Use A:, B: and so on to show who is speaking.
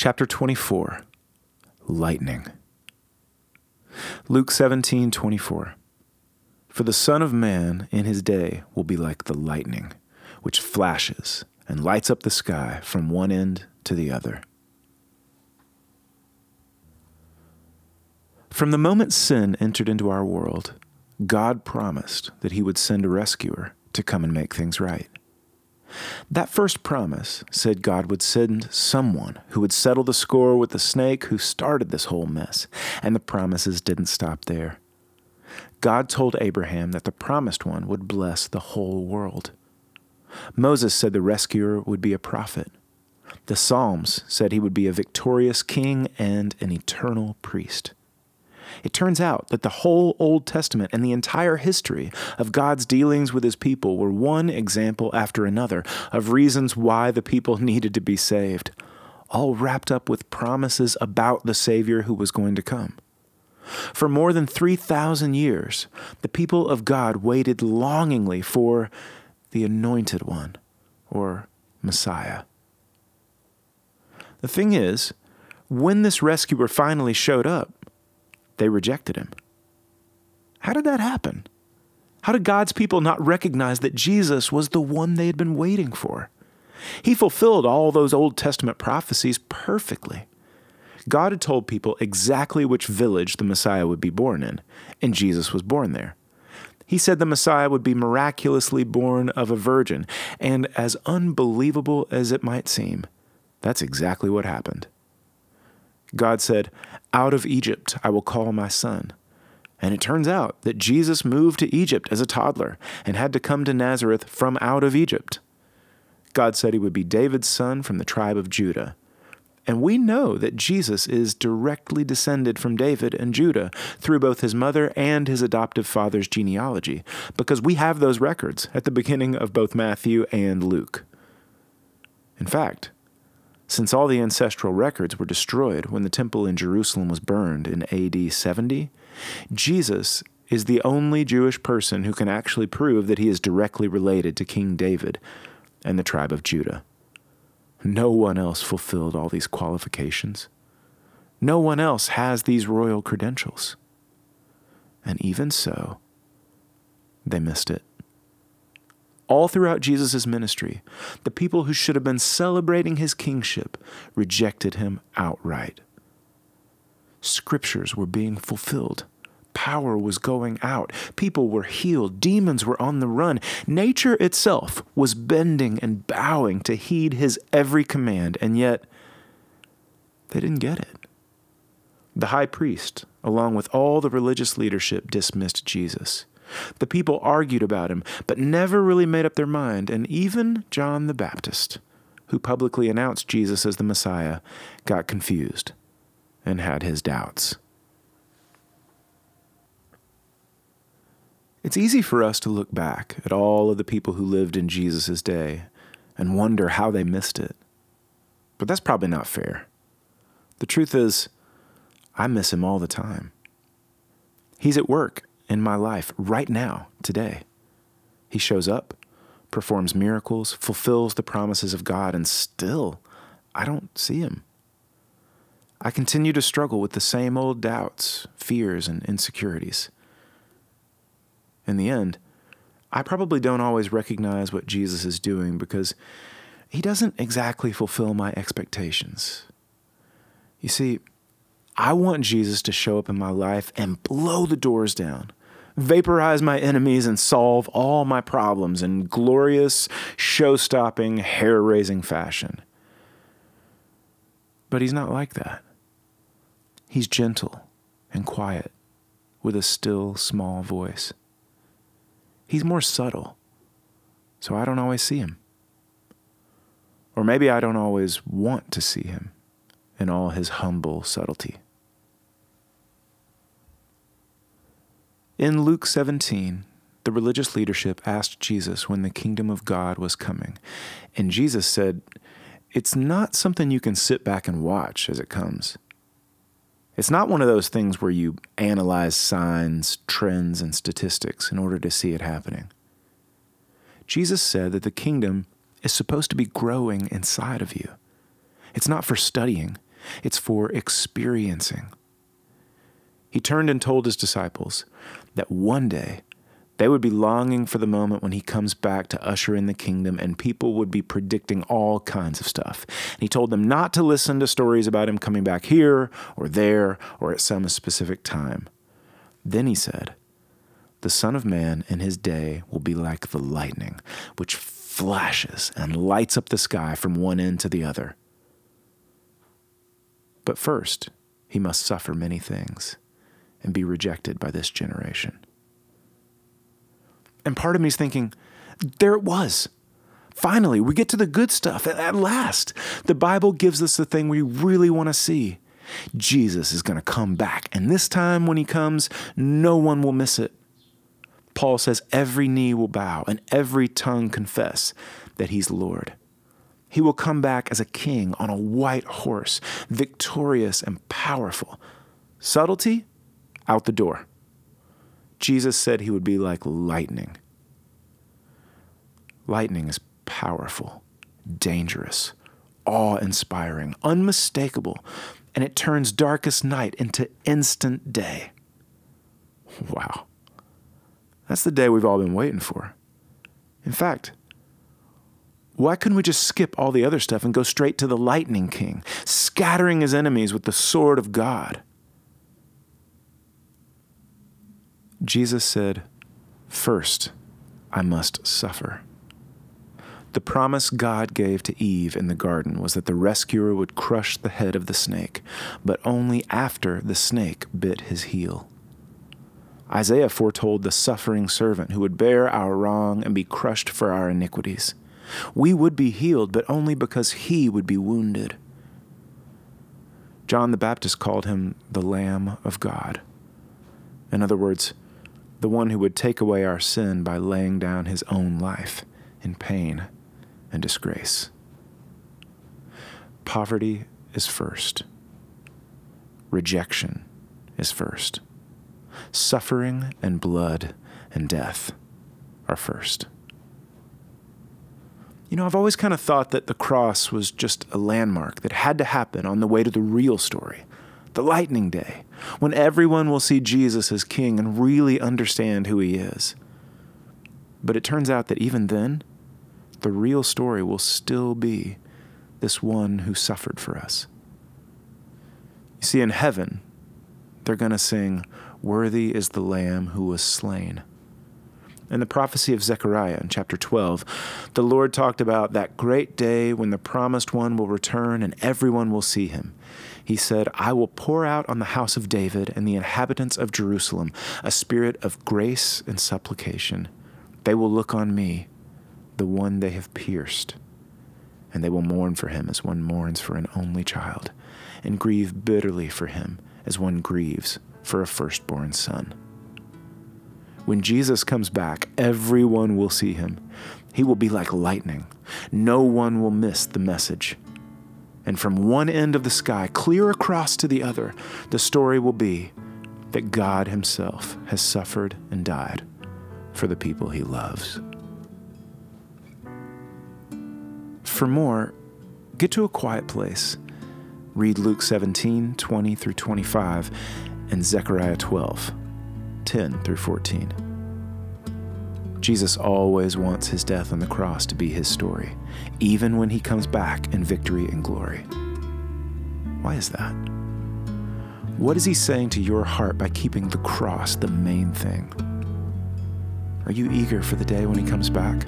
A: Chapter 24 Lightning. Luke 17 24. For the Son of Man in his day will be like the lightning, which flashes and lights up the sky from one end to the other. From the moment sin entered into our world, God promised that he would send a rescuer to come and make things right. That first promise said God would send someone who would settle the score with the snake who started this whole mess, and the promises didn't stop there. God told Abraham that the promised one would bless the whole world. Moses said the rescuer would be a prophet. The Psalms said he would be a victorious king and an eternal priest. It turns out that the whole Old Testament and the entire history of God's dealings with his people were one example after another of reasons why the people needed to be saved, all wrapped up with promises about the Savior who was going to come. For more than 3,000 years, the people of God waited longingly for the Anointed One, or Messiah. The thing is, when this rescuer finally showed up, they rejected him. How did that happen? How did God's people not recognize that Jesus was the one they had been waiting for? He fulfilled all those Old Testament prophecies perfectly. God had told people exactly which village the Messiah would be born in, and Jesus was born there. He said the Messiah would be miraculously born of a virgin, and as unbelievable as it might seem, that's exactly what happened. God said, Out of Egypt I will call my son. And it turns out that Jesus moved to Egypt as a toddler and had to come to Nazareth from out of Egypt. God said he would be David's son from the tribe of Judah. And we know that Jesus is directly descended from David and Judah through both his mother and his adoptive father's genealogy, because we have those records at the beginning of both Matthew and Luke. In fact, since all the ancestral records were destroyed when the temple in Jerusalem was burned in AD 70, Jesus is the only Jewish person who can actually prove that he is directly related to King David and the tribe of Judah. No one else fulfilled all these qualifications. No one else has these royal credentials. And even so, they missed it all throughout Jesus' ministry, the people who should have been celebrating his kingship rejected him outright. Scriptures were being fulfilled. Power was going out. People were healed. Demons were on the run. Nature itself was bending and bowing to heed his every command, and yet they didn't get it. The high priest, along with all the religious leadership, dismissed Jesus. The people argued about him, but never really made up their mind, and even John the Baptist, who publicly announced Jesus as the Messiah, got confused and had his doubts. It's easy for us to look back at all of the people who lived in Jesus' day and wonder how they missed it. But that's probably not fair. The truth is, I miss him all the time. He's at work in my life right now, today. He shows up, performs miracles, fulfills the promises of God, and still I don't see him. I continue to struggle with the same old doubts, fears, and insecurities. In the end, I probably don't always recognize what Jesus is doing because he doesn't exactly fulfill my expectations. You see, I want Jesus to show up in my life and blow the doors down vaporize my enemies, and solve all my problems in glorious, show stopping, hair raising fashion. But he's not like that. He's gentle and quiet with a still, small voice. He's more subtle, so I don't always see him. Or maybe I don't always want to see him in all his humble subtlety. In Luke 17, the religious leadership asked Jesus when the kingdom of God was coming. And Jesus said, It's not something you can sit back and watch as it comes. It's not one of those things where you analyze signs, trends, and statistics in order to see it happening. Jesus said that the kingdom is supposed to be growing inside of you. It's not for studying, it's for experiencing. He turned and told his disciples that one day they would be longing for the moment when he comes back to usher in the kingdom, and people would be predicting all kinds of stuff. And he told them not to listen to stories about him coming back here or there or at some specific time. Then he said, The Son of Man in his day will be like the lightning, which flashes and lights up the sky from one end to the other. But first, he must suffer many things and be rejected by this generation. And part of me is thinking, there it was. Finally, we get to the good stuff at last. The Bible gives us the thing we really want to see. Jesus is going to come back, and this time when he comes, no one will miss it. Paul says every knee will bow and every tongue confess that he's Lord. He will come back as a king on a white horse, victorious and powerful. Subtlety? Out the door. Jesus said he would be like lightning. Lightning is powerful, dangerous, awe inspiring, unmistakable, and it turns darkest night into instant day. Wow. That's the day we've all been waiting for. In fact, why couldn't we just skip all the other stuff and go straight to the Lightning King, scattering his enemies with the sword of God? Jesus said, First, I must suffer. The promise God gave to Eve in the garden was that the rescuer would crush the head of the snake, but only after the snake bit his heel. Isaiah foretold the suffering servant who would bear our wrong and be crushed for our iniquities. We would be healed, but only because he would be wounded. John the Baptist called him the Lamb of God. In other words, the one who would take away our sin by laying down his own life in pain and disgrace. Poverty is first, rejection is first, suffering and blood and death are first. You know, I've always kind of thought that the cross was just a landmark that had to happen on the way to the real story, the lightning day, when everyone will see Jesus as king and really understand who he is. But it turns out that even then, the real story will still be this one who suffered for us. You see, in heaven, they're going to sing, Worthy is the Lamb who was slain. In the prophecy of Zechariah in chapter 12, the Lord talked about that great day when the promised one will return and everyone will see him. He said, I will pour out on the house of David and the inhabitants of Jerusalem a spirit of grace and supplication. They will look on me the one they have pierced, and they will mourn for him as one mourns for an only child, and grieve bitterly for him as one grieves for a firstborn son. When Jesus comes back, everyone will see him. He will be like lightning. No one will miss the message. And from one end of the sky, clear across to the other, the story will be that God Himself has suffered and died for the people He loves. For more, get to a quiet place. Read Luke 17, 20 through 25, and Zechariah 12, 10 through 14. Jesus always wants his death on the cross to be his story, even when he comes back in victory and glory. Why is that? What is he saying to your heart by keeping the cross the main thing? Are you eager for the day when he comes back?